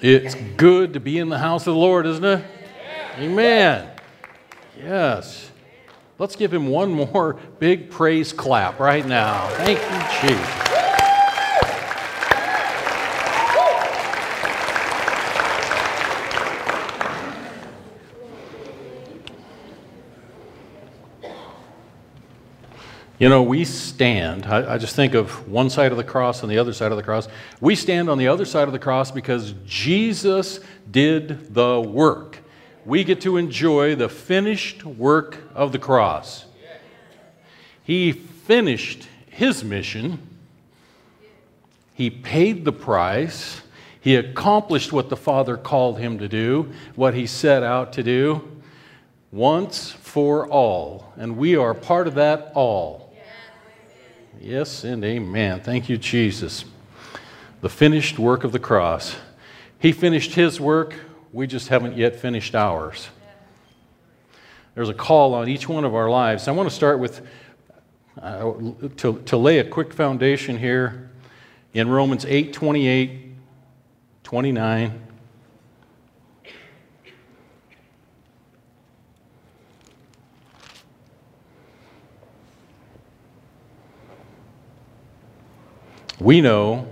It's good to be in the house of the Lord, isn't it? Amen. Yes. Let's give him one more big praise clap right now. Thank you, Jesus. You know, we stand, I, I, just think of one side of the cross and the other side of the cross. We stand on the other side of the cross because Jesus did the work. We get to enjoy the finished work of the cross. He finished his mission, he paid the price, he accomplished what the Father called him to do, what he set out to do, once for all. And we are part of that all. Yes and amen. Thank you, Jesus. The finished work of the cross. He finished his work, we just haven't yet finished ours. There's a call on each one of our lives. I want to start with, uh, to, to lay a quick foundation here in Romans 8 28, 29. We know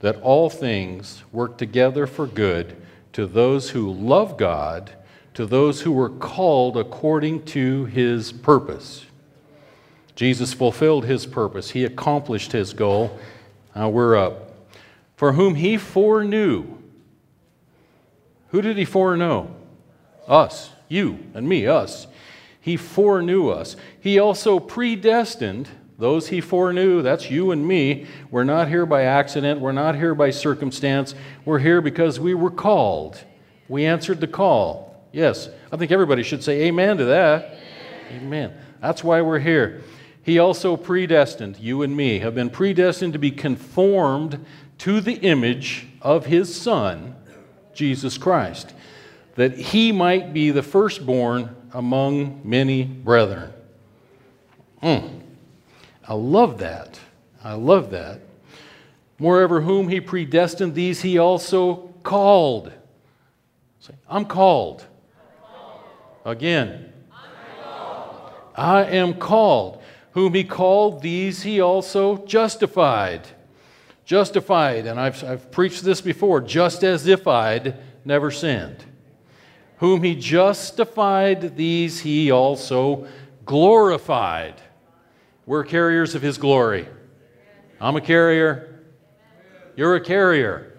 that all things work together for good to those who love God, to those who were called according to his purpose. Jesus fulfilled his purpose, he accomplished his goal. Now we're up. For whom he foreknew. Who did he foreknow? Us, you and me, us. He foreknew us. He also predestined those he foreknew, that's you and me. We're not here by accident. We're not here by circumstance. We're here because we were called. We answered the call. Yes, I think everybody should say amen to that. Amen. amen. That's why we're here. He also predestined, you and me have been predestined to be conformed to the image of his Son, Jesus Christ, that he might be the firstborn among many brethren. Mm. I love that. I love that. Moreover, whom he predestined, these he also called. Say, I'm called. Again. I am called. Whom he called, these he also justified. Justified, and I've, I've preached this before, just as if I'd never sinned. Whom he justified, these he also glorified. We're carriers of His glory. I'm a carrier. You're a carrier.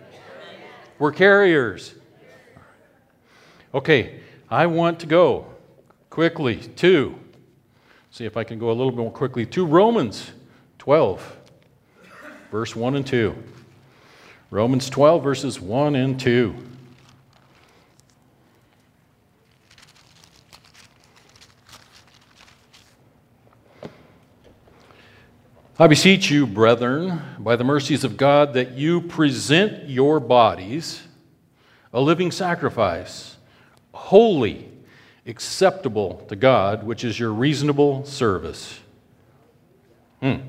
We're carriers. Okay, I want to go quickly to, see if I can go a little bit more quickly, to Romans 12, verse 1 and 2. Romans 12, verses 1 and 2. I beseech you, brethren, by the mercies of God, that you present your bodies a living sacrifice, holy, acceptable to God, which is your reasonable service. Hmm.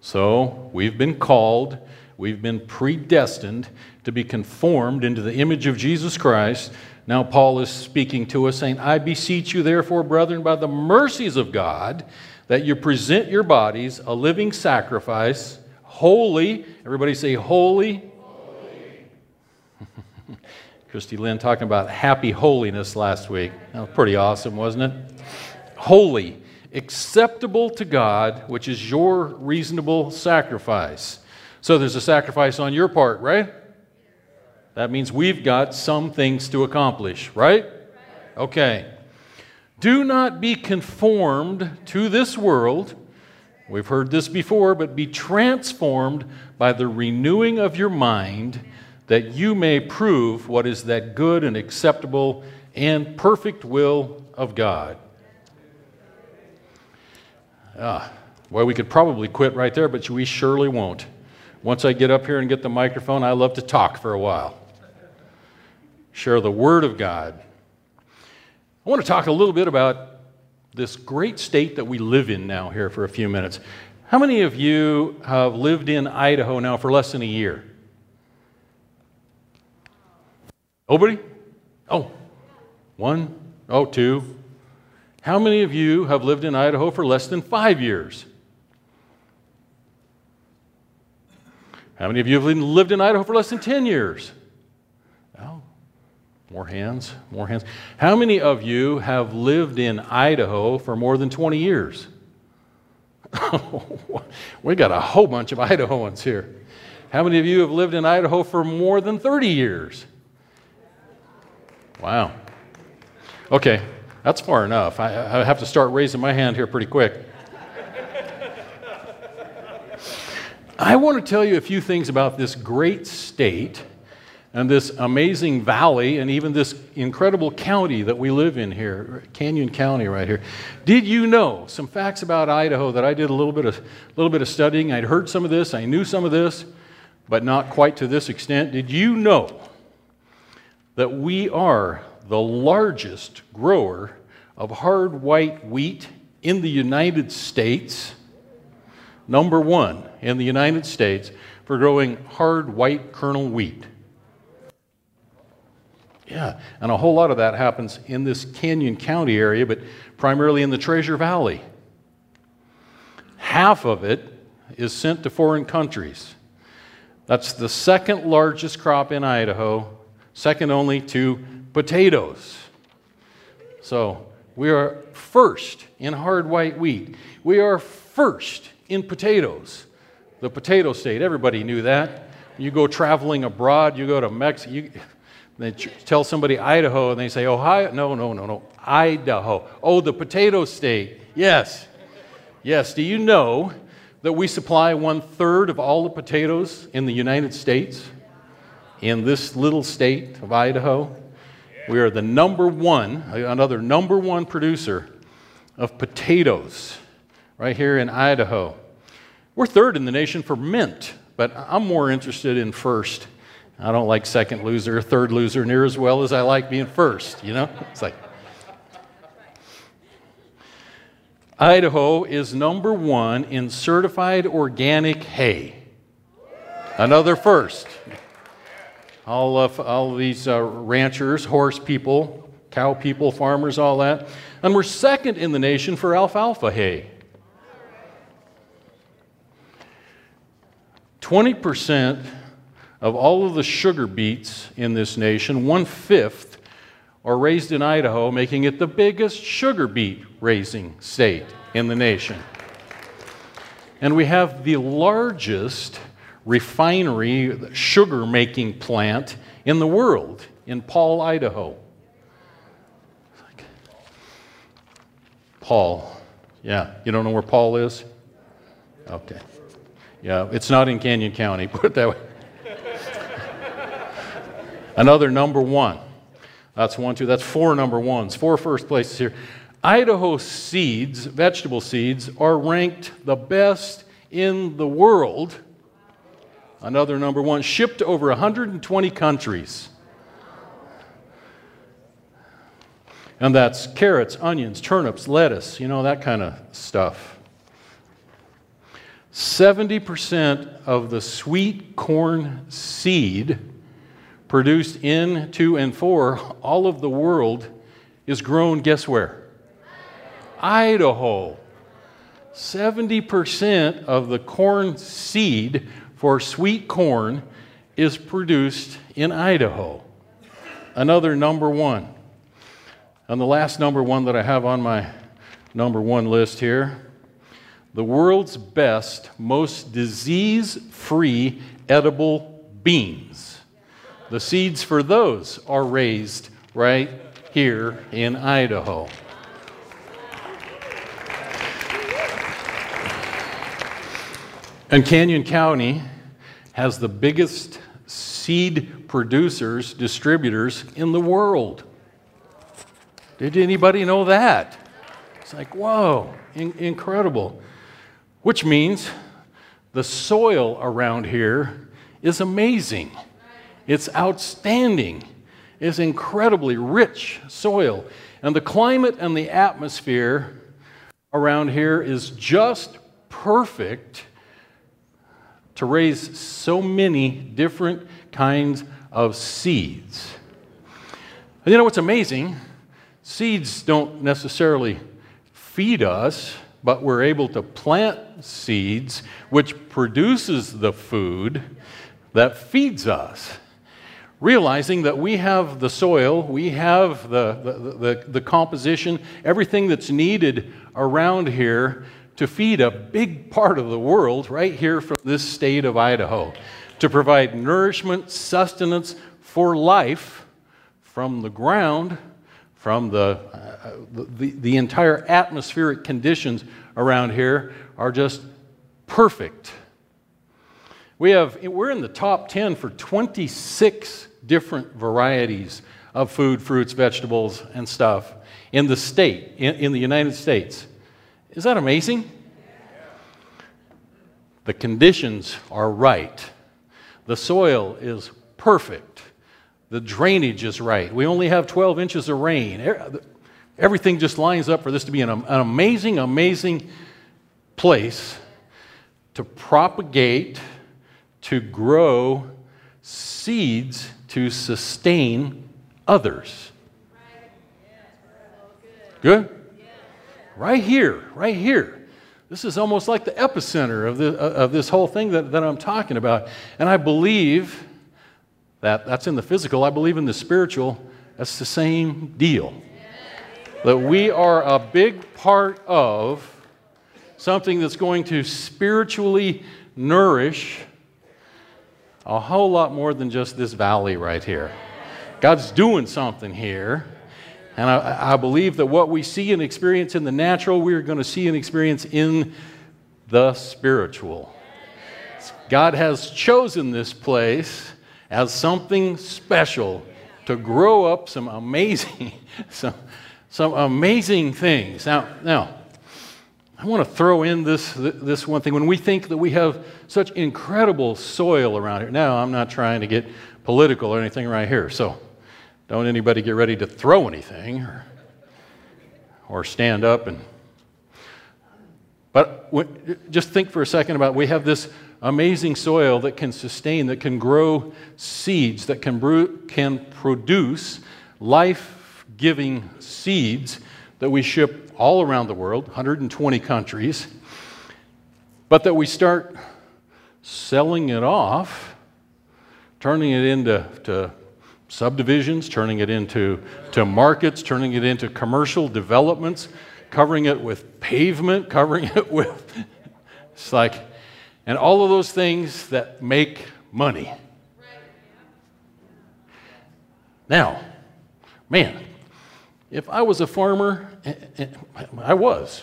So, we've been called, we've been predestined to be conformed into the image of Jesus Christ. Now, Paul is speaking to us, saying, I beseech you, therefore, brethren, by the mercies of God, that you present your bodies a living sacrifice, holy. Everybody say, holy. holy. Christy Lynn talking about happy holiness last week. That was pretty awesome, wasn't it? Holy, acceptable to God, which is your reasonable sacrifice. So there's a sacrifice on your part, right? That means we've got some things to accomplish, right? Okay. Do not be conformed to this world. We've heard this before, but be transformed by the renewing of your mind, that you may prove what is that good and acceptable and perfect will of God. Ah, well, we could probably quit right there, but we surely won't. Once I get up here and get the microphone, I love to talk for a while. Share the Word of God I want to talk a little bit about this great state that we live in now here for a few minutes. How many of you have lived in Idaho now for less than a year? Nobody? Oh, one, oh, two. How many of you have lived in Idaho for less than five years? How many of you have lived in Idaho for less than 10 years? More hands, more hands. How many of you have lived in Idaho for more than 20 years? we got a whole bunch of Idahoans here. How many of you have lived in Idaho for more than 30 years? Wow. Okay, that's far enough. I, I have to start raising my hand here pretty quick. I want to tell you a few things about this great state and this amazing valley and even this incredible county that we live in here, Canyon County right here. Did you know some facts about Idaho that I did a little bit of, little bit of studying? I'd heard some of this, I knew some of this, but not quite to this extent. Did you know that we are the largest grower of hard white wheat in the United States? number one in the United States for growing hard white kernel wheat. Yeah, and a whole lot of that happens in this Canyon County area, but primarily in the Treasure Valley. Half of it is sent to foreign countries. That's the second largest crop in Idaho, second only to potatoes. So we are first in hard white wheat. We are first in potatoes. The potato state, everybody knew that. You go traveling abroad, you go to Mexico, you, they tell somebody Idaho and they say Ohio. No, no, no, no. Idaho. Oh, the potato state. Yes. Yes. Do you know that we supply one third of all the potatoes in the United States? In this little state of Idaho? We are the number one, another number one producer of potatoes right here in Idaho. We're third in the nation for mint, but I'm more interested in first. I don't like second loser, third loser near as well as I like being first, you know? It's like Idaho is number one in certified organic hay. Another first. All of all of these uh, ranchers, horse people, cow people, farmers, all that. And we're second in the nation for alfalfa hay. 20% of all of the sugar beets in this nation, one fifth, are raised in Idaho, making it the biggest sugar beet raising state in the nation. And we have the largest refinery, sugar making plant in the world in Paul, Idaho. Paul. Yeah, you don't know where Paul is? Okay. Yeah, it's not in Canyon County, put it that way. Another number one. That's one, two, that's four number ones, four first places here. Idaho seeds, vegetable seeds, are ranked the best in the world. Another number one, shipped to over 120 countries. And that's carrots, onions, turnips, lettuce, you know, that kind of stuff. 70% of the sweet corn seed produced in, to, and for all of the world is grown, guess where? Idaho. 70% of the corn seed for sweet corn is produced in Idaho. Another number one. And the last number one that I have on my number one list here the world's best, most disease free edible beans. The seeds for those are raised right here in Idaho. And Canyon County has the biggest seed producers, distributors in the world. Did anybody know that? It's like, whoa, in- incredible which means the soil around here is amazing. It's outstanding. It's incredibly rich soil. And the climate and the atmosphere around here is just perfect to raise so many different kinds of seeds. And You know what's amazing? Seeds don't necessarily feed us, but we're able to plant seeds, which produces the food that feeds us. Realizing that we have the soil, we have the, the, the, the, composition, everything that's needed around here to feed a big part of the world right here from this state of Idaho, to provide nourishment, sustenance for life from the ground, from the, uh, the, the entire atmospheric conditions around here are just perfect. We have, we're in the top 10 for 26 different varieties of food, fruits, vegetables, and stuff in the state, in, in the United States. Is that amazing? The conditions are right. The soil is perfect. The drainage is right. We only have 12 inches of rain. Everything just lines up for this to be an, an amazing, amazing place to propagate to grow seeds to sustain others. Good? Right here, right here. This is almost like the epicenter of, the, uh, of this whole thing that, that I'm talking about. And I believe that that's in the physical, I believe in the spiritual, that's the same deal. That we are a big part of something that's going to spiritually nourish a whole lot more than just this valley right here. God's doing something here. And I, I, believe that what we see and experience in the natural, we're going to see and experience in the spiritual. God has chosen this place as something special to grow up some amazing, some, some amazing things. Now, now, I want to throw in this, this one thing. When we think that we have such incredible soil around here, now I'm not trying to get political or anything right here, so don't anybody get ready to throw anything or, or stand up and. But just think for a second about we have this amazing soil that can sustain, that can grow seeds, that can, can produce life giving seeds that we ship all around the world, 120 countries, but that we start selling it off, turning it into to subdivisions, turning it into to markets, turning it into commercial developments, covering it with pavement, covering it with it's like and all of those things that make money. Now, man, if I was a farmer, I was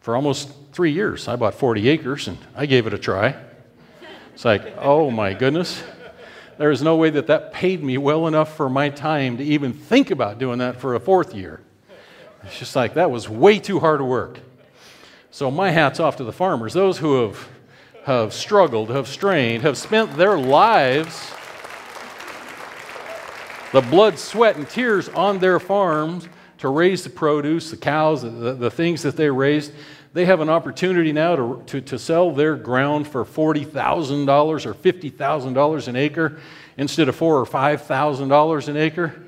for almost three years. I bought 40 acres and I gave it a try. It's like, oh my goodness. There is no way that that paid me well enough for my time to even think about doing that for a fourth year. It's just like that was way too hard work. So, my hat's off to the farmers, those who have, have struggled, have strained, have spent their lives the blood, sweat, and tears on their farms to raise the produce, the cows, the, the things that they raised. They have an opportunity now to, to, to sell their ground for $40,000 or $50,000 an acre instead of four or $5,000 an acre.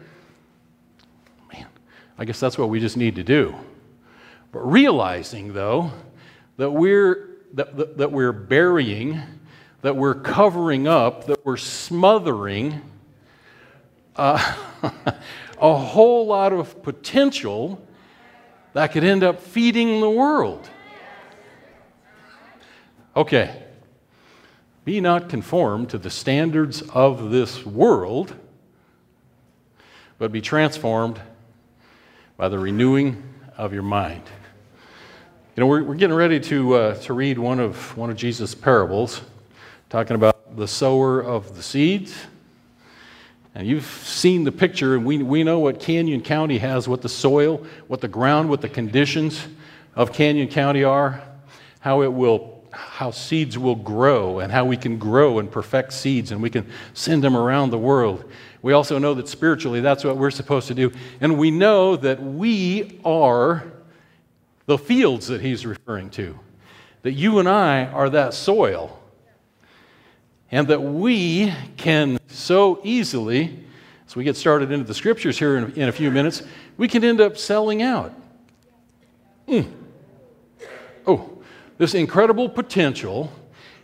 Man, I guess that's what we just need to do. But realizing, though, that we're, that, that, that we're burying, that we're covering up, that we're smothering uh, a whole lot of potential that could end up feeding the world. Okay. Be not conformed to the standards of this world, but be transformed by the renewing of your mind. You know, we're, we're getting ready to, uh, to read one of, one of Jesus' parables, talking about the sower of the seeds and you've seen the picture, and we, we know what Canyon County has, what the soil, what the ground, what the conditions of Canyon County are, how it will, how seeds will grow, and how we can grow and perfect seeds, and we can send them around the world. We also know that spiritually, that's what we're supposed to do. And we know that we are the fields that he's referring to, that you and I are that soil and that we can so easily as we get started into the scriptures here in, in a few minutes, we can end up selling out. Mm. Oh, this incredible potential.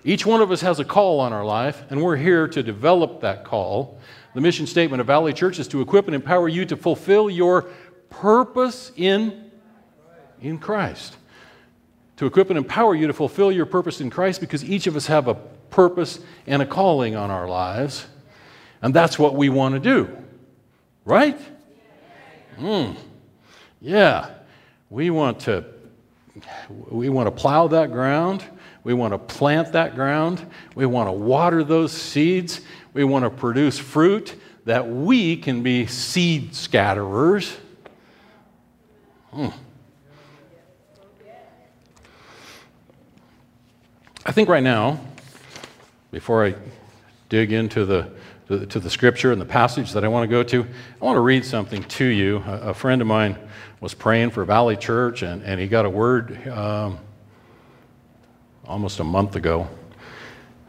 Each one of us has a call on our life, and we're here to develop that call. The mission statement of Valley Church is to equip and empower you to fulfill your purpose in, in Christ. To equip and empower you to fulfill your purpose in Christ because each of us have a purpose and a calling on our lives. And that's what we want to do. Right? Mm. Yeah. We want to we want to plow that ground. We want to plant that ground. We want to water those seeds. We want to produce fruit that we can be seed scatterers. Hmm. I think right now, before I dig into the to, to the scripture and the passage that I want to go to, I want to read something to you. A, a friend of mine was praying for Valley Church, and, and he got a word um, almost a month ago.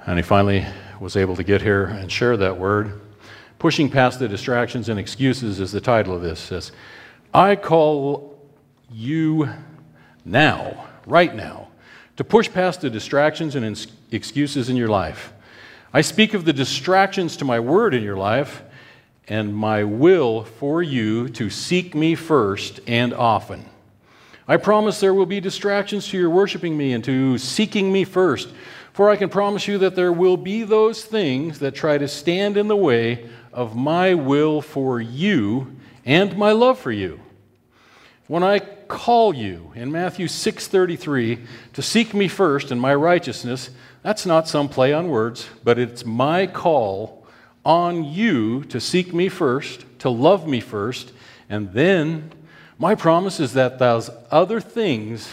And he finally was able to get here and share that word. Pushing past the distractions and excuses is the title of this. It says, I call you now, right now, to push past the distractions and excuses in your life I speak of the distractions to my word in your life and my will for you to seek me first and often. I promise there will be distractions to your worshiping me and to seeking me first. For I can promise you that there will be those things that try to stand in the way of my will for you and my love for you. When I call you in Matthew 6:33 to seek me first and my righteousness, that's not some play on words, but it's my call on you to seek me first, to love me first, and then my promise is that those other things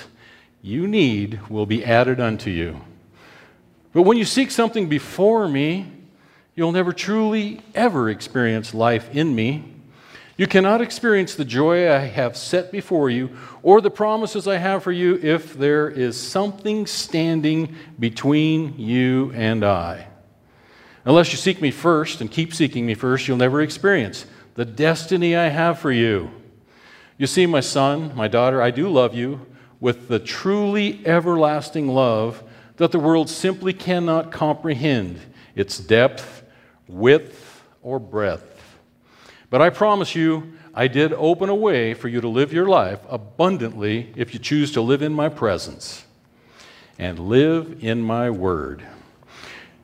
you need will be added unto you. But when you seek something before me, you'll never truly ever experience life in me you cannot experience the joy I have set before you or the promises I have for you if there is something standing between you and I. Unless you seek me first and keep seeking me first, you'll never experience the destiny I have for you. You see, my son, my daughter, I do love you with the truly everlasting love that the world simply cannot comprehend its depth, width, or breadth. But I promise you, I did open a way for you to live your life abundantly if you choose to live in my presence and live in my word.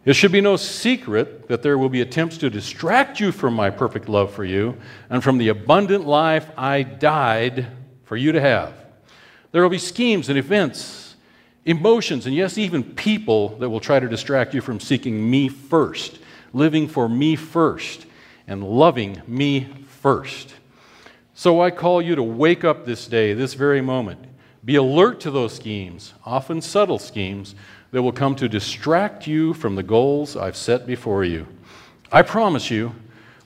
It should be no secret that there will be attempts to distract you from my perfect love for you and from the abundant life I died for you to have. There will be schemes and events, emotions, and yes, even people that will try to distract you from seeking me first, living for me first and loving me first. So I call you to wake up this day, this very moment. Be alert to those schemes, often subtle schemes, that will come to distract you from the goals I've set before you. I promise you,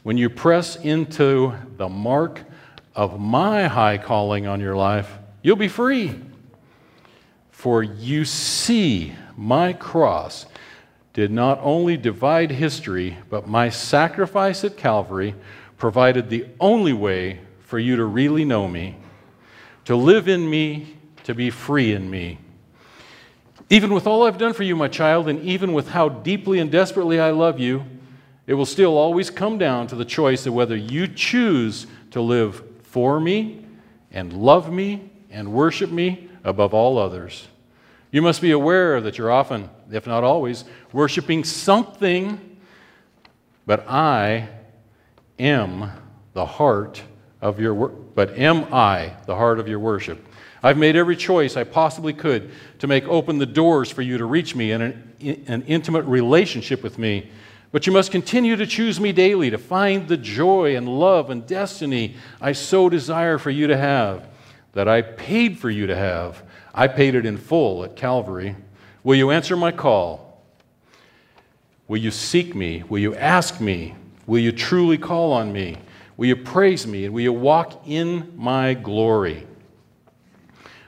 when you press into the mark of my high calling on your life, you'll be free. For you see my cross did not only divide history, but my sacrifice at Calvary provided the only way for you to really know me, to live in me, to be free in me. Even with all I've done for you, my child, and even with how deeply and desperately I love you, it will still always come down to the choice of whether you choose to live for me and love me and worship me above all others. You must be aware that you're often, if not always, worshiping something, but I am the heart of your work. But am I the heart of your worship? I've made every choice I possibly could to make open the doors for you to reach me in an, an intimate relationship with me. But you must continue to choose me daily to find the joy and love and destiny I so desire for you to have, that I paid for you to have I paid it in full at Calvary. Will you answer my call? Will you seek me? Will you ask me? Will you truly call on me? Will you praise me? And will you walk in my glory?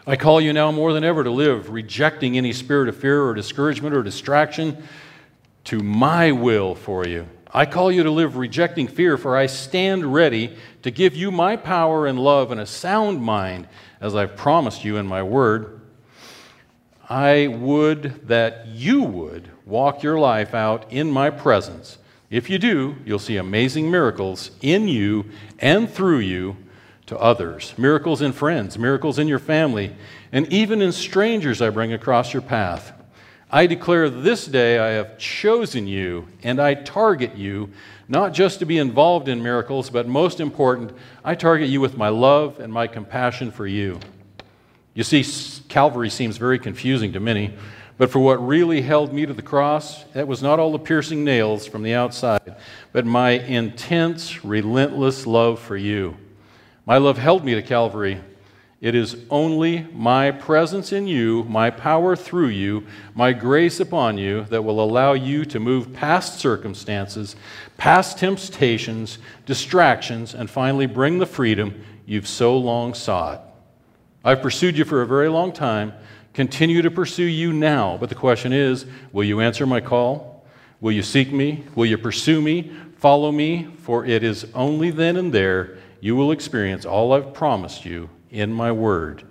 I call you now more than ever to live, rejecting any spirit of fear or discouragement or distraction to my will for you I call you to live rejecting fear, for I stand ready to give you my power and love and a sound mind, as I've promised you in my word. I would that you would walk your life out in my presence. If you do, you'll see amazing miracles in you and through you to others. Miracles in friends, miracles in your family, and even in strangers I bring across your path. I declare this day I have chosen you and I target you not just to be involved in miracles, but most important, I target you with my love and my compassion for you. You see, Calvary seems very confusing to many, but for what really held me to the cross, that was not all the piercing nails from the outside, but my intense, relentless love for you. My love held me to Calvary it is only my presence in you, my power through you, my grace upon you that will allow you to move past circumstances, past temptations, distractions, and finally bring the freedom you've so long sought. I've pursued you for a very long time, continue to pursue you now, but the question is will you answer my call? Will you seek me? Will you pursue me? Follow me? For it is only then and there you will experience all I've promised you in my word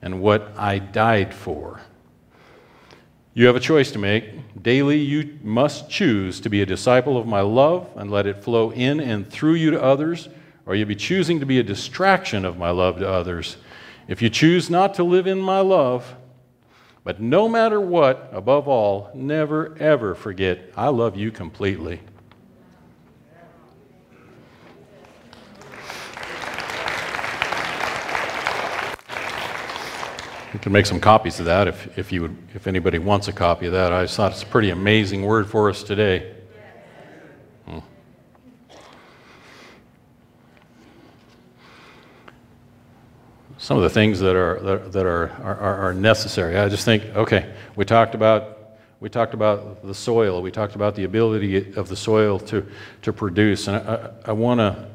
and what I died for. You have a choice to make. Daily, you must choose to be a disciple of my love and let it flow in and through you to others, or you'll be choosing to be a distraction of my love to others. If you choose not to live in my love, but no matter what, above all, never ever forget I love you completely. You can make some copies of that if, if, you would, if anybody wants a copy of that. I thought it's a pretty amazing word for us today. Some of the things that are, that are, are, are necessary. I just think, okay, we talked about we talked about the soil. We talked about the ability of the soil to, to produce. And I, I, I want to,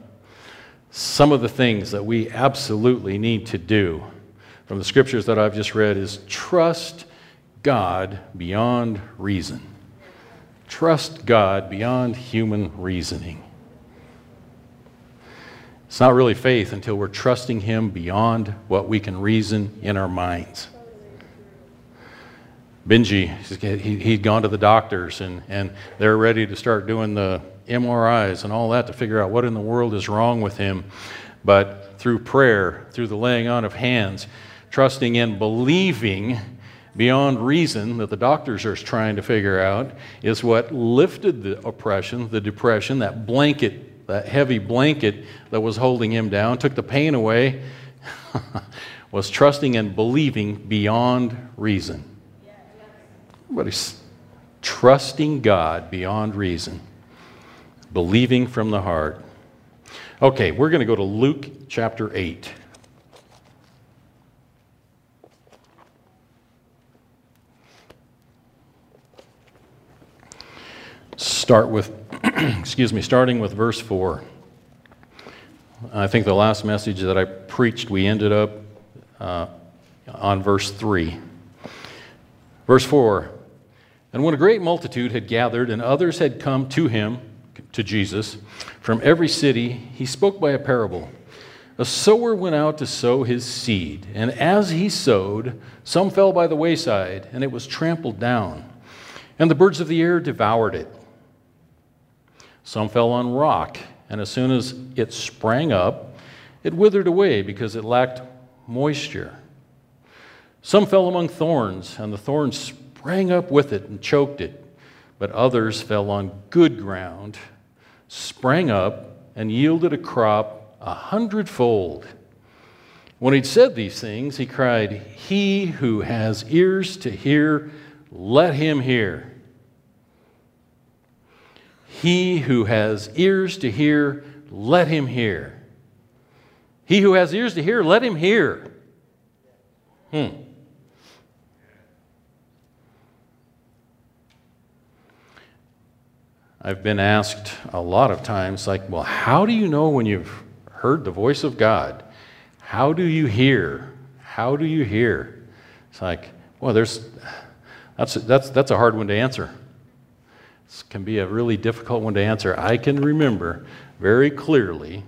some of the things that we absolutely need to do from the scriptures that I've just read is trust God beyond reason. Trust God beyond human reasoning. It's not really faith until we're trusting Him beyond what we can reason in our minds. Benji, he'd gone to the doctors and, and they're ready to start doing the MRIs and all that to figure out what in the world is wrong with him. But through prayer, through the laying on of hands, trusting and believing beyond reason that the doctors are trying to figure out is what lifted the oppression, the depression, that blanket, that heavy blanket that was holding him down, took the pain away, was trusting and believing beyond reason. He's trusting God beyond reason, believing from the heart. Okay, we're going to go to Luke chapter 8. start with, excuse me, starting with verse 4. I think the last message that I preached, we ended up uh, on verse 3. Verse 4 And when a great multitude had gathered and others had come to him, to Jesus, from every city, he spoke by a parable. A sower went out to sow his seed, and as he sowed, some fell by the wayside, and it was trampled down, and the birds of the air devoured it. Some fell on rock, and as soon as it sprang up, it withered away because it lacked moisture. Some fell among thorns, and the thorns sprang up with it and choked it. But others fell on good ground, sprang up, and yielded a crop a hundredfold. When he'd said these things, he cried, He who has ears to hear, let him hear. He who has ears to hear, let him hear. He who has ears to hear, let him hear. Hmm. I've been asked a lot of times, like, well, how do you know when you've heard the voice of God? How do you hear? How do you hear? It's like, well, there's, that's, that's, that's a hard one to answer. This can be a really difficult one to answer. I can remember very clearly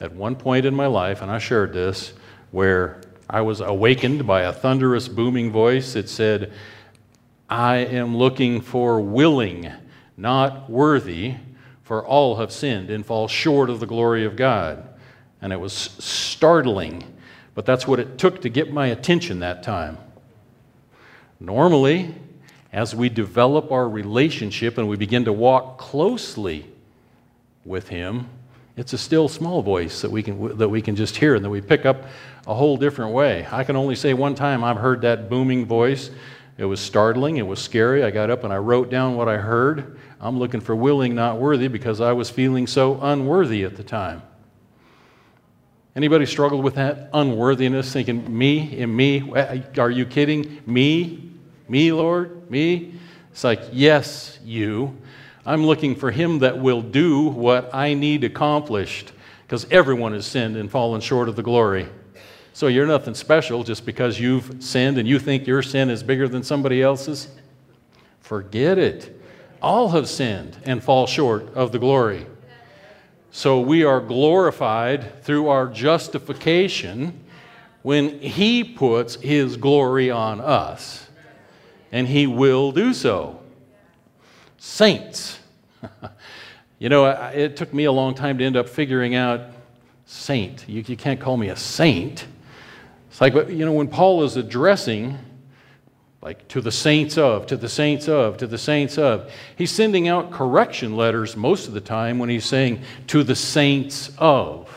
at one point in my life, and I shared this, where I was awakened by a thunderous, booming voice. that said, I am looking for willing, not worthy, for all have sinned and fall short of the glory of God. And it was startling, but that's what it took to get my attention that time. Normally, as we develop our relationship and we begin to walk closely with Him, it's a still small voice that we can, that we can just hear and that we pick up a whole different way. I can only say one time I've heard that booming voice. It was startling, it was scary. I got up and I wrote down what I heard. I'm looking for willing, not worthy, because I was feeling so unworthy at the time. Anybody struggled with that unworthiness, thinking, me and me? Are you kidding? Me? Me, Lord? Me? It's like, yes, you. I'm looking for him that will do what I need accomplished because everyone has sinned and fallen short of the glory. So you're nothing special just because you've sinned and you think your sin is bigger than somebody else's. Forget it. All have sinned and fall short of the glory. So we are glorified through our justification when He puts His glory on us. And He will do so. Saints. you know, it took me a long time to end up figuring out saint. You, you can't call me a saint. It's like, you know, when Paul is addressing, like to the saints of, to the saints of, to the saints of, he's sending out correction letters most of the time when he's saying to the saints of.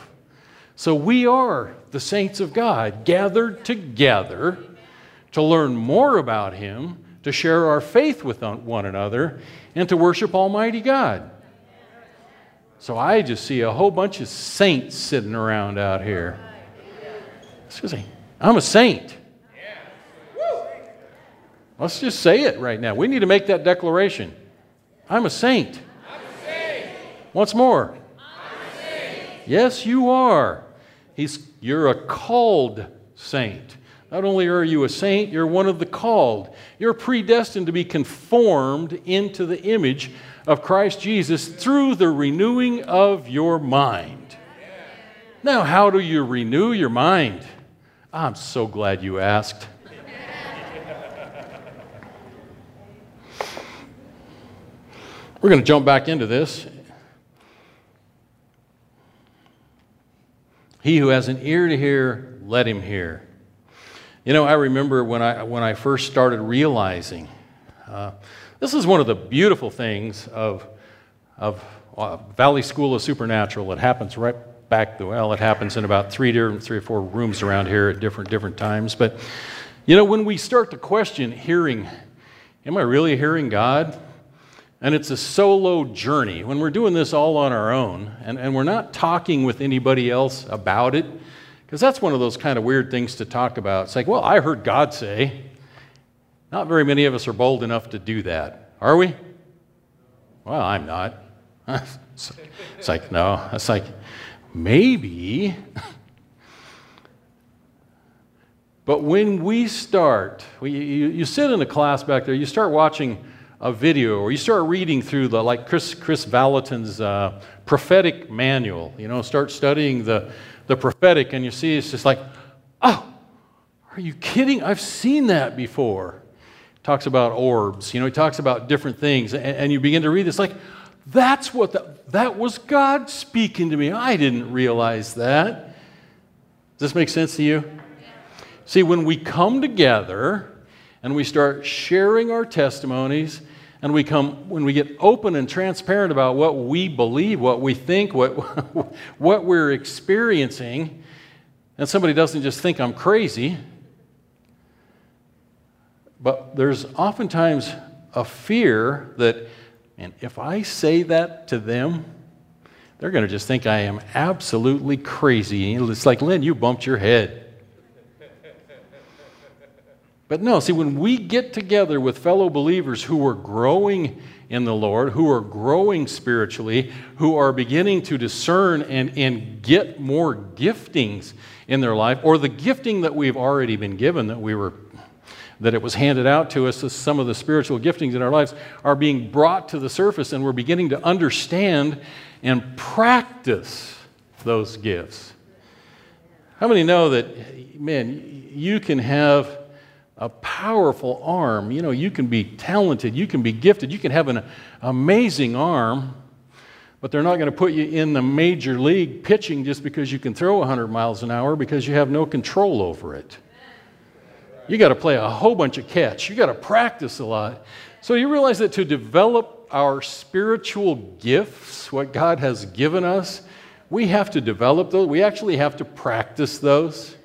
So we are the saints of God, gathered together to learn more about him, to share our faith with one another, and to worship Almighty God. So I just see a whole bunch of saints sitting around out here. Excuse me. I'm a saint. Let's just say it right now. We need to make that declaration. I'm a saint. I'm a saint. Once more. Saint. Yes, you are. He's, you're a called saint. Not only are you a saint, you're one of the called. You're predestined to be conformed into the image of Christ Jesus through the renewing of your mind. Now, how do you renew your mind? I'm so glad you asked. We're going to jump back into this. He who has an ear to hear, let him hear. You know, I remember when I, when I first started realizing uh, this is one of the beautiful things of, of uh, Valley School of Supernatural. It happens right back the well. It happens in about three, different, three or four rooms around here at different different times. But you know, when we start to question hearing, am I really hearing God? And it's a solo journey. When we're doing this all on our own, and, and we're not talking with anybody else about it, because that's one of those kind of weird things to talk about. It's like, well, I heard God say. Not very many of us are bold enough to do that, are we? Well, I'm not. it's like, no. It's like, Maybe. but when we start, you, you sit in a class back there, you start watching a video or you start reading through the, like chris Kris Vallotton's uh, prophetic manual, you know, start studying the, the prophetic, and you see it's just like, oh, are you kidding? I've seen that before. Talks about orbs, you know, he talks about different things, and, and you begin to read this like, that's what the, that was God speaking to me. I didn't realize that. Does this make sense to you? See, when we come together and we start sharing our testimonies, and we come when we get open and transparent about what we believe, what we think, what, what we're experiencing, and somebody doesn't just think I'm crazy, but there's oftentimes a fear that and if I say that to them, they're going to just think I am absolutely crazy. It's like, Lynn, you bumped your head. But no, see, when we get together with fellow believers who are growing in the Lord, who are growing spiritually, who are beginning to discern and, and get more giftings in their life, or the gifting that we've already been given that we were that it was handed out to us as some of the spiritual giftings in our lives are being brought to the surface and we're beginning to understand and practice those gifts. How many know that, man, you can have a powerful arm? You know, you can be talented, you can be gifted, you can have an amazing arm, but they're not going to put you in the major league pitching just because you can throw 100 miles an hour because you have no control over it. You got to play a whole bunch of catch. You got to practice a lot. So you realize that to develop our spiritual gifts, what God has given us, we have to develop those. We actually have to practice those.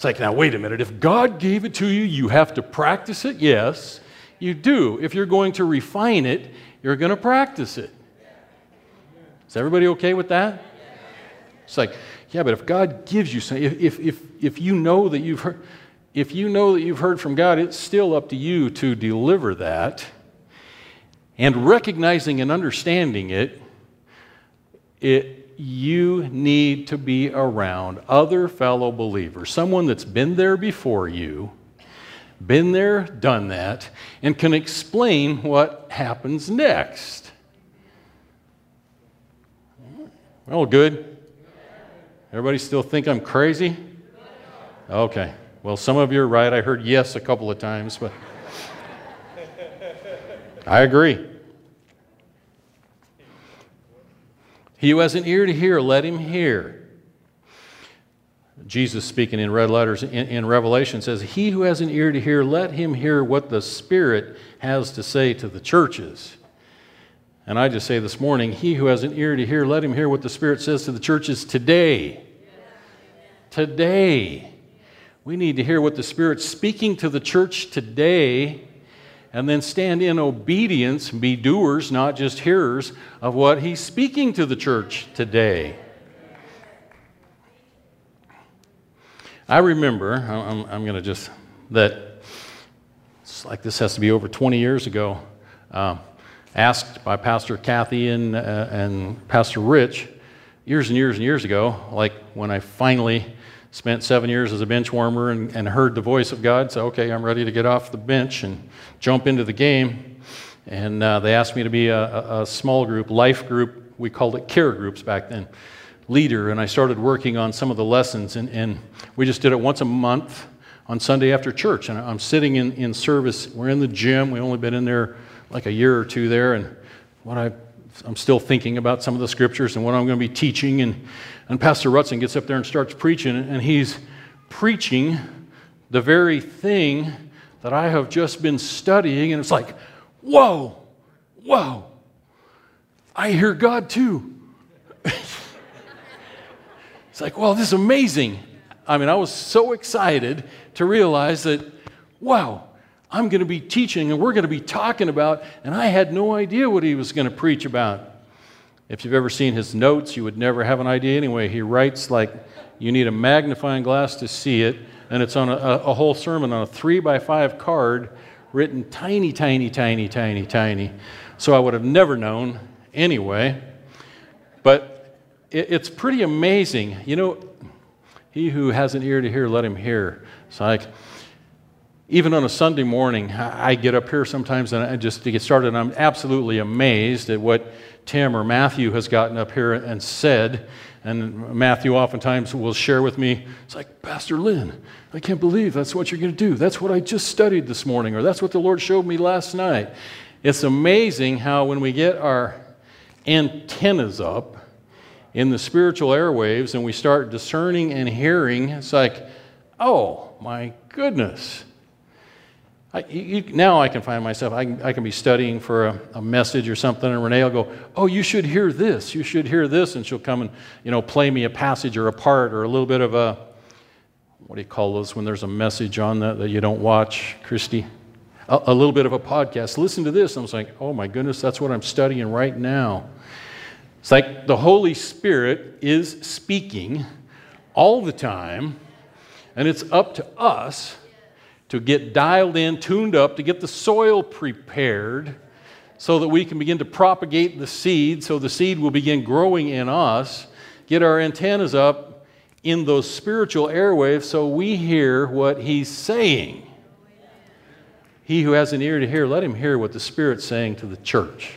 It's like, now, wait a minute. If God gave it to you, you have to practice it? Yes, you do. If you're going to refine it, you're going to practice it. Is everybody okay with that? It's like, yeah, but if God gives you something, if, if, if you know that you've heard, if you know that you've heard from God, it's still up to you to deliver that. And recognizing and understanding it, it, you need to be around other fellow believers, someone that's been there before you, been there, done that, and can explain what happens next. Well, good. Everybody still think I'm crazy? Okay. Well, some of you are right. I heard yes a couple of times, but I agree. He who has an ear to hear, let him hear. Jesus speaking in red letters in, in, Revelation says, He who has an ear to hear, let him hear what the Spirit has to say to the churches. And I just say this morning, He who has an ear to hear, let him hear what the Spirit says to the churches today. Today. We need to hear what the Spirit's speaking to the church today and then stand in obedience, be doers, not just hearers, of what He's speaking to the church today. I remember, I'm, I'm going to just, that it's like this has to be over 20 years ago, uh, asked by Pastor Kathy and, uh, and Pastor Rich years and years and years ago, like when I finally spent seven years as a bench warmer and, and heard the voice of God. So, okay, I'm ready to get off the bench and jump into the game. And uh, they asked me to be a, a, small group, life group. We called it care groups back then, leader. And I started working on some of the lessons. And, and we just did it once a month on Sunday after church. And I'm sitting in, in service. We're in the gym. We've only been in there like a year or two there. And what I I'm still thinking about some of the scriptures and what I'm going to be teaching. And, and Pastor Rutson gets up there and starts preaching, and he's preaching the very thing that I have just been studying. And it's like, whoa, whoa, I hear God too. it's like, well, this is amazing. I mean, I was so excited to realize that, wow, I'm going to be teaching and we're going to be talking about, and I had no idea what he was going to preach about. If you've ever seen his notes, you would never have an idea anyway. He writes like you need a magnifying glass to see it, and it's on a, a whole sermon on a three by five card written tiny, tiny, tiny, tiny, tiny. So I would have never known anyway. But it, it's pretty amazing. You know, he who has an ear to hear, let him hear. It's like, even on a Sunday morning, I get up here sometimes and I just to get started, and I'm absolutely amazed at what Tim or Matthew has gotten up here and said. And Matthew oftentimes will share with me, it's like, Pastor Lynn, I can't believe that's what you're going to do. That's what I just studied this morning, or that's what the Lord showed me last night. It's amazing how when we get our antennas up in the spiritual airwaves and we start discerning and hearing, it's like, oh my goodness I, you, now I can find myself, I can, I can be studying for a, a, message or something, and Renee will go, Oh, you should hear this, you should hear this. And she'll come and, you know, play me a passage or a part or a little bit of a, what do you call those when there's a message on that that you don't watch, Christy? A, a little bit of a podcast. Listen to this. And I was like, Oh my goodness, that's what I'm studying right now. It's like the Holy Spirit is speaking all the time, and it's up to us to get dialed in, tuned up, to get the soil prepared so that we can begin to propagate the seed, so the seed will begin growing in us, get our antennas up in those spiritual airwaves so we hear what he's saying. He who has an ear to hear, let him hear what the Spirit's saying to the church.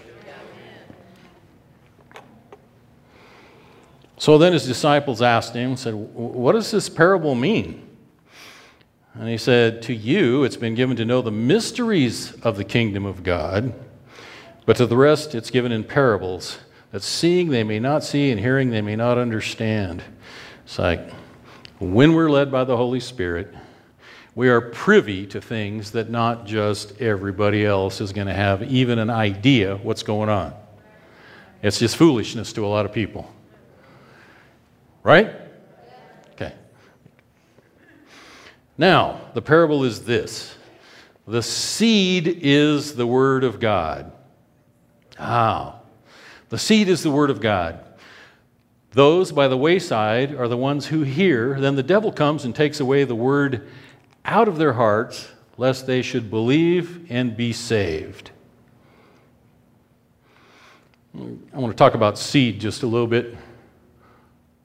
So then his disciples asked him, said, What does this parable mean? And he said, To you it's been given to know the mysteries of the kingdom of God, but to the rest it's given in parables, that seeing they may not see and hearing they may not understand. It's like when we're led by the Holy Spirit, we are privy to things that not just everybody else is going to have even an idea what's going on. It's just foolishness to a lot of people. Right? Okay. Now, the parable is this the seed is the Word of God. Ah, the seed is the Word of God. Those by the wayside are the ones who hear. Then the devil comes and takes away the Word out of their hearts, lest they should believe and be saved. I want to talk about seed just a little bit.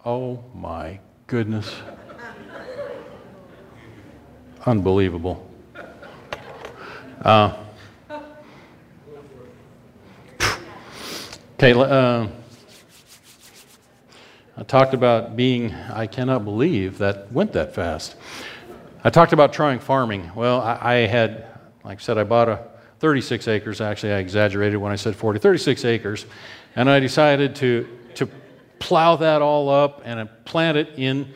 Oh my goodness. Unbelievable. Uh, okay, uh, I talked about being, I cannot believe that went that fast. I talked about trying farming. Well, I, I had, like I said, I bought a 36 acres. Actually, I exaggerated when I said 40, 36 acres. And I decided to, to plow that all up and plant it in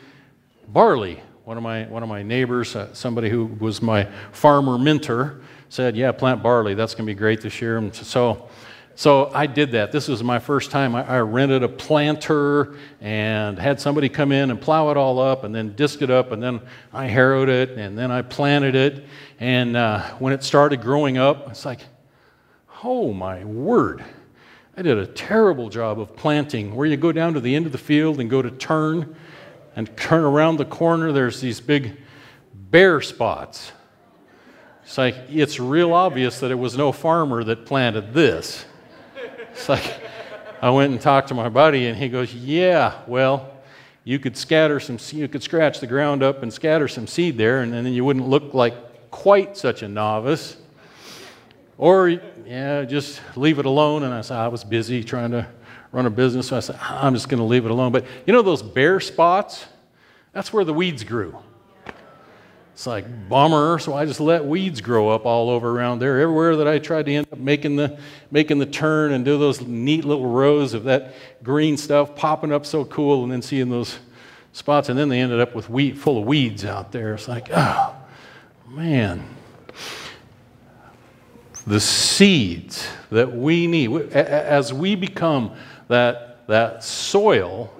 barley. One of my, one of my neighbors, uh, somebody who was my farmer mentor, said, Yeah, plant barley. That's going to be great this year. And so, so I did that. This was my first time. I, I, rented a planter and had somebody come in and plow it all up and then disc it up. And then I harrowed it and then I planted it. And uh, when it started growing up, it's like, oh my word. I did a terrible job of planting where you go down to the end of the field and go to turn and turn around the corner. There's these big bare spots. It's like, it's real obvious that it was no farmer that planted this. It's like, I went and talked to my buddy, and he goes, Yeah, well, you could scatter some, you could scratch the ground up and scatter some seed there, and then you wouldn't look like quite such a novice. Or, yeah, just leave it alone. And I said, I was busy trying to run a business, so I said, ah, I'm just going to leave it alone. But you know those bare spots? That's where the weeds grew. It's like, bummer. So I just let weeds grow up all over around there. Everywhere that I tried to end up making the, making the turn and do those neat little rows of that green stuff popping up so cool and then seeing those spots. And then they ended up with wheat full of weeds out there. It's like, oh, man the seeds that we need, as we become that, that soil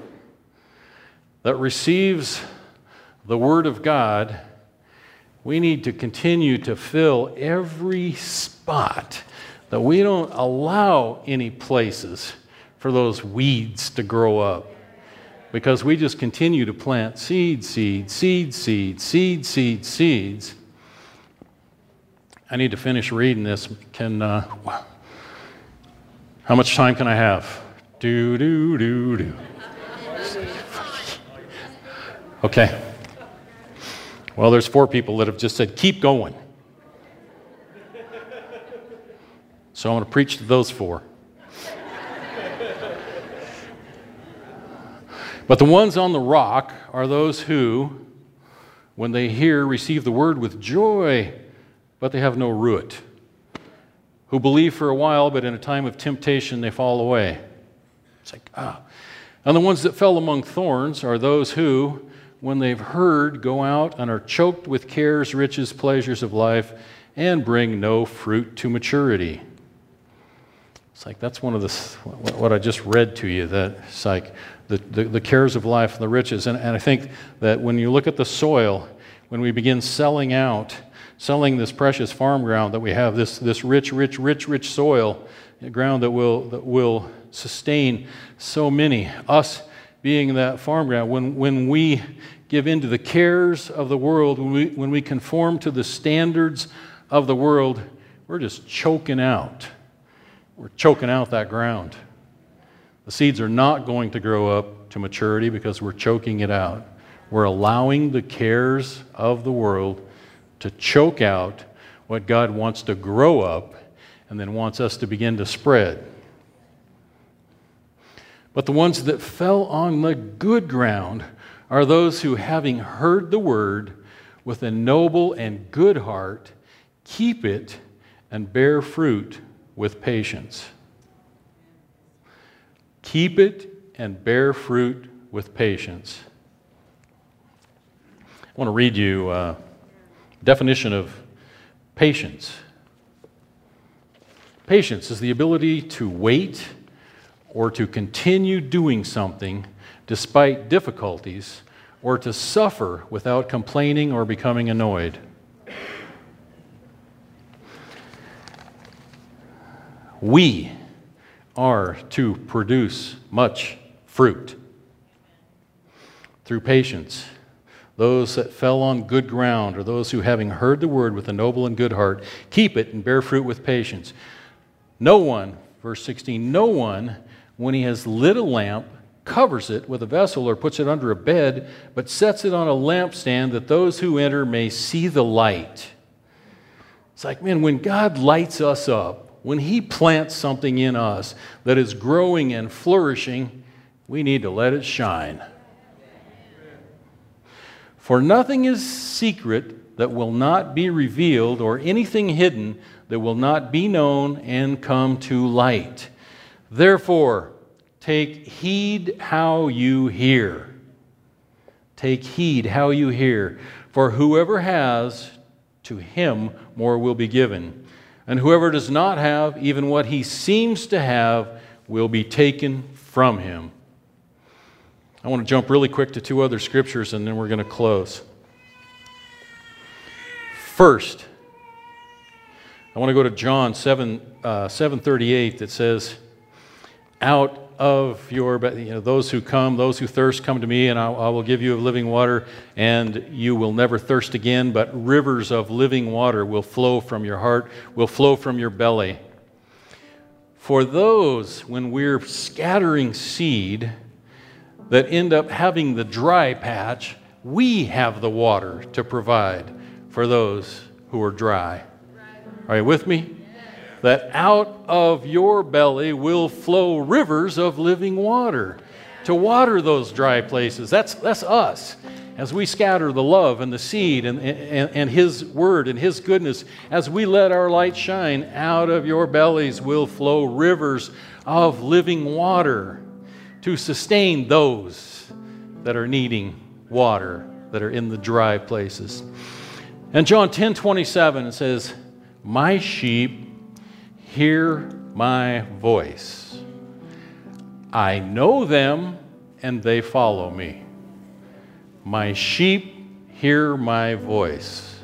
that receives the Word of God, we need to continue to fill every spot that we don't allow any places for those weeds to grow up. Because we just continue to plant seed, seed, seed, seed, seed, seed, seeds I need to finish reading this. Can uh, how much time can I have? Do do do do. Okay. Well, there's four people that have just said, keep going. So I'm going to preach to those four. but the ones on the rock are those who, when they hear, receive the word with joy but they have no root, who believe for a while, but in a time of temptation they fall away. It's like, ah. And the ones that fell among thorns are those who, when they've heard, go out and are choked with cares, riches, pleasures of life, and bring no fruit to maturity. It's like that's one of the, what I just read to you, that it's like the, the, the cares of life and the riches. And, and I think that when you look at the soil, when we begin selling out, selling this precious farm ground that we have, this, this rich, rich, rich, rich soil, ground that will, that will sustain so many. Us being that farm ground, when, when we give in to the cares of the world, when we, when we conform to the standards of the world, we're just choking out. We're choking out that ground. The seeds are not going to grow up to maturity because we're choking it out. We're allowing the cares of the world to choke out what God wants to grow up and then wants us to begin to spread. But the ones that fell on the good ground are those who, having heard the word with a noble and good heart, keep it and bear fruit with patience. Keep it and bear fruit with patience. I want to read you a definition of patience. Patience is the ability to wait or to continue doing something despite difficulties or to suffer without complaining or becoming annoyed. We are to produce much fruit through patience. Those that fell on good ground are those who, having heard the word with a noble and good heart, keep it and bear fruit with patience. No one, verse 16, no one, when he has lit a lamp, covers it with a vessel or puts it under a bed, but sets it on a lampstand that those who enter may see the light. It's like, man, when God lights us up, when He plants something in us that is growing and flourishing, we need to let it shine. For nothing is secret that will not be revealed, or anything hidden that will not be known and come to light. Therefore, take heed how you hear. Take heed how you hear. For whoever has, to him more will be given. And whoever does not have, even what he seems to have, will be taken from him. I want to jump really quick to two other scriptures and then we're going to close. First, I want to go to John 7, uh, 738 that says, Out of your, you know, those who come, those who thirst, come to me, and I, I will give you of living water, and you will never thirst again, but rivers of living water will flow from your heart, will flow from your belly. For those, when we're scattering seed, that end up having the dry patch, we have the water to provide for those who are dry. Are you with me? That out of your belly will flow rivers of living water to water those dry places. That's, that's us. As we scatter the love and the seed and, and, and His word and His goodness, as we let our light shine, out of your bellies will flow rivers of living water to sustain those that are needing water, that are in the dry places. And John 10 27, it says, My sheep hear my voice. I know them and they follow me. My sheep hear my voice.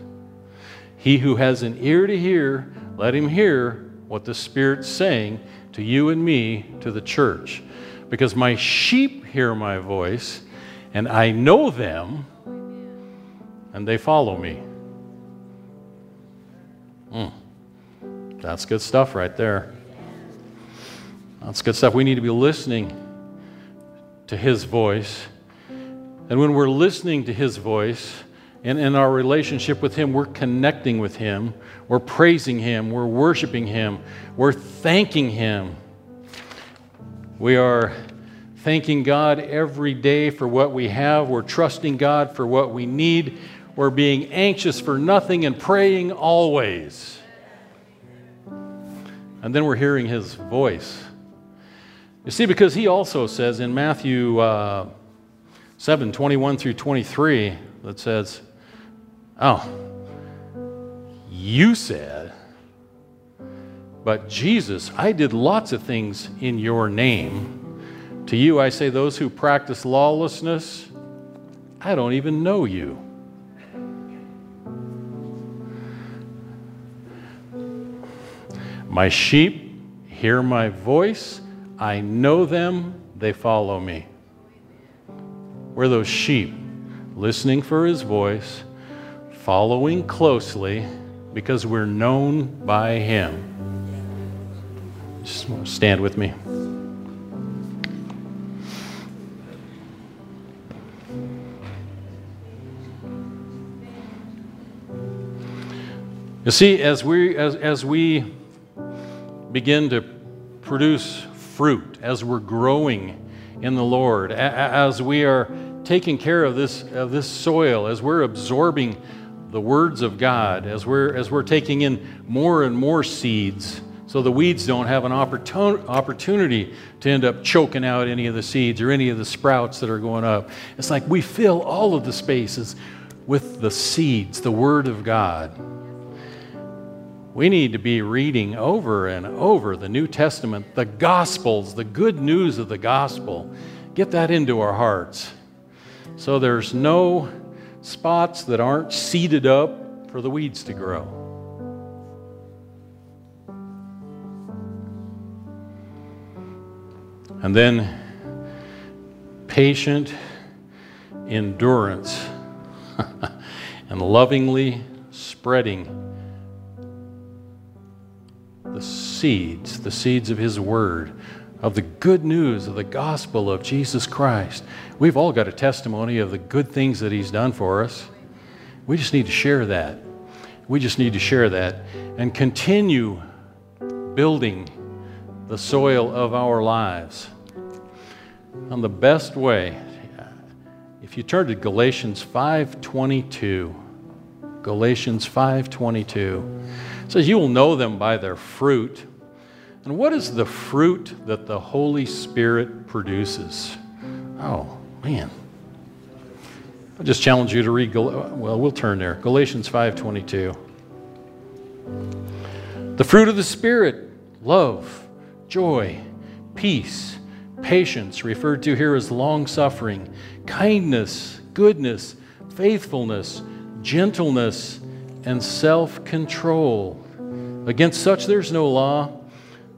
He who has an ear to hear, let him hear what the Spirit's saying to you and me, to the church because my sheep hear my voice, and I know them, and they follow me. Mm. That's good stuff right there. That's good stuff. We need to be listening to His voice. And when we're listening to His voice, and in our relationship with Him, we're connecting with Him, we're praising Him, we're worshiping Him, we're thanking Him. We are thanking God every day for what we have. We're trusting God for what we need. We're being anxious for nothing and praying always. And then we're hearing his voice. You see, because he also says in Matthew uh, 7 21 through 23, that says, Oh, you said, but Jesus, I did lots of things in your name. To you, I say, those who practice lawlessness, I don't even know you. My sheep hear my voice. I know them. They follow me. We're those sheep listening for his voice, following closely because we're known by him. Just stand with me. You see, as we, as, as we begin to produce fruit, as we're growing in the Lord, as we are taking care of this, of this soil, as we're absorbing the words of God, as we're, as we're taking in more and more seeds, so the weeds don't have an opportun- opportunity to end up choking out any of the seeds or any of the sprouts that are going up. It's like we fill all of the spaces with the seeds, the Word of God. We need to be reading over and over the New Testament, the Gospels, the good news of the Gospel. Get that into our hearts. So there's no spots that aren't seeded up for the weeds to grow. And then patient endurance and lovingly spreading seeds, the seeds of His Word, of the good news of the gospel of Jesus Christ. We've all got a testimony of the good things that He's done for us. We just need to share that. We just need to share that and continue building the soil of our lives. And the best way, if you turn to Galatians 5:22, Galatians 5:22 says you will know them by their fruit. And what is the fruit that the Holy Spirit produces? Oh, man. I just challenge you to read well, we'll turn there. Galatians 5:22. The fruit of the spirit, love, joy, peace, patience, referred to here as long suffering, kindness, goodness, faithfulness, gentleness, and self control. Against such there's no law.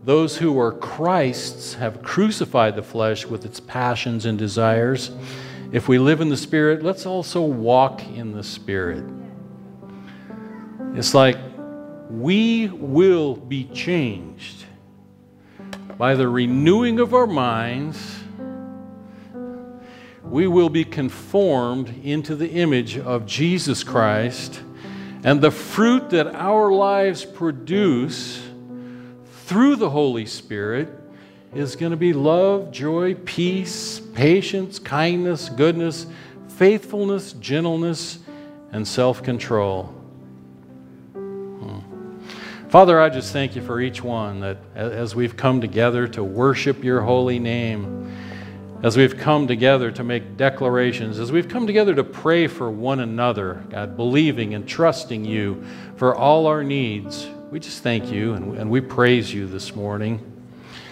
Those who are Christ's have crucified the flesh with its passions and desires. If we live in the Spirit, let's also walk in the Spirit. It's like we will be changed by the renewing of our minds. We will be conformed into the image of Jesus Christ, and the fruit that our lives produce through the Holy Spirit is going to be love, joy, peace, patience, kindness, goodness, faithfulness, gentleness, and self control. Hmm. Father, I just thank you for each one that as we've come together to worship your holy name, as we've come together to make declarations, as we've come together to pray for one another, God, believing and trusting you for all our needs, we just thank you and, and we praise you this morning.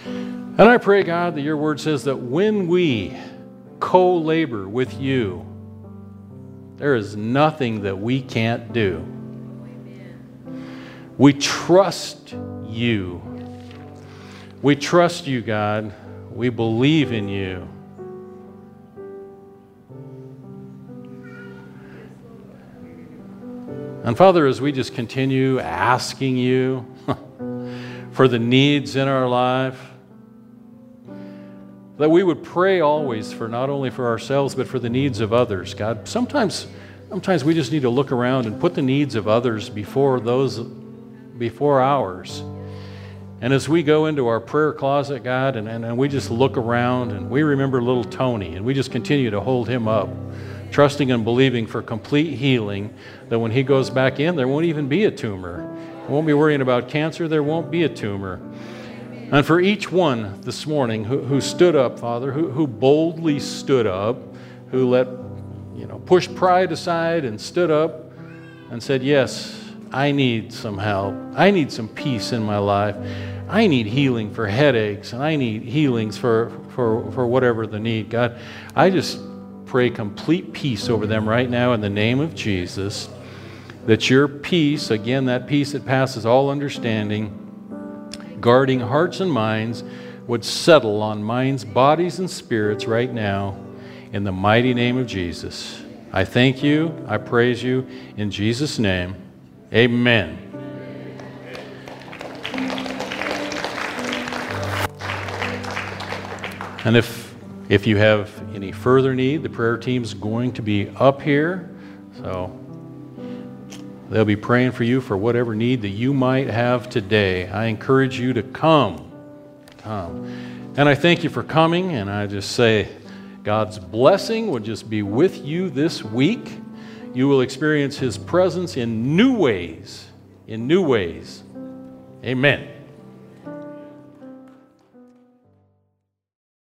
And I pray, God, that your word says that when we co labor with you, there is nothing that we can't do. We trust you. We trust you, God. We believe in you. And Father, as we just continue asking you for the needs in our life, that we would pray always for not only for ourselves, but for the needs of others. God, sometimes, sometimes we just need to look around and put the needs of others before those before ours. And as we go into our prayer closet, God, and, and, and we just look around and we remember little Tony and we just continue to hold him up, trusting and believing for complete healing, that when he goes back in, there won't even be a tumor. Won't be worrying about cancer, there won't be a tumor. And for each one this morning who, who stood up, Father, who, who boldly stood up, who let, you know, pushed pride aside and stood up and said, Yes, I need some help. I need some peace in my life. I need healing for headaches and I need healings for, for, for whatever the need. God, I just pray complete peace over them right now in the name of Jesus. That your peace, again, that peace that passes all understanding, guarding hearts and minds, would settle on minds, bodies, and spirits right now in the mighty name of Jesus. I thank you. I praise you in Jesus' name. Amen. And if, if you have any further need, the prayer team's going to be up here. So They'll be praying for you for whatever need that you might have today. I encourage you to come. Come. And I thank you for coming, and I just say God's blessing will just be with you this week. You will experience His presence in new ways. In new ways. Amen.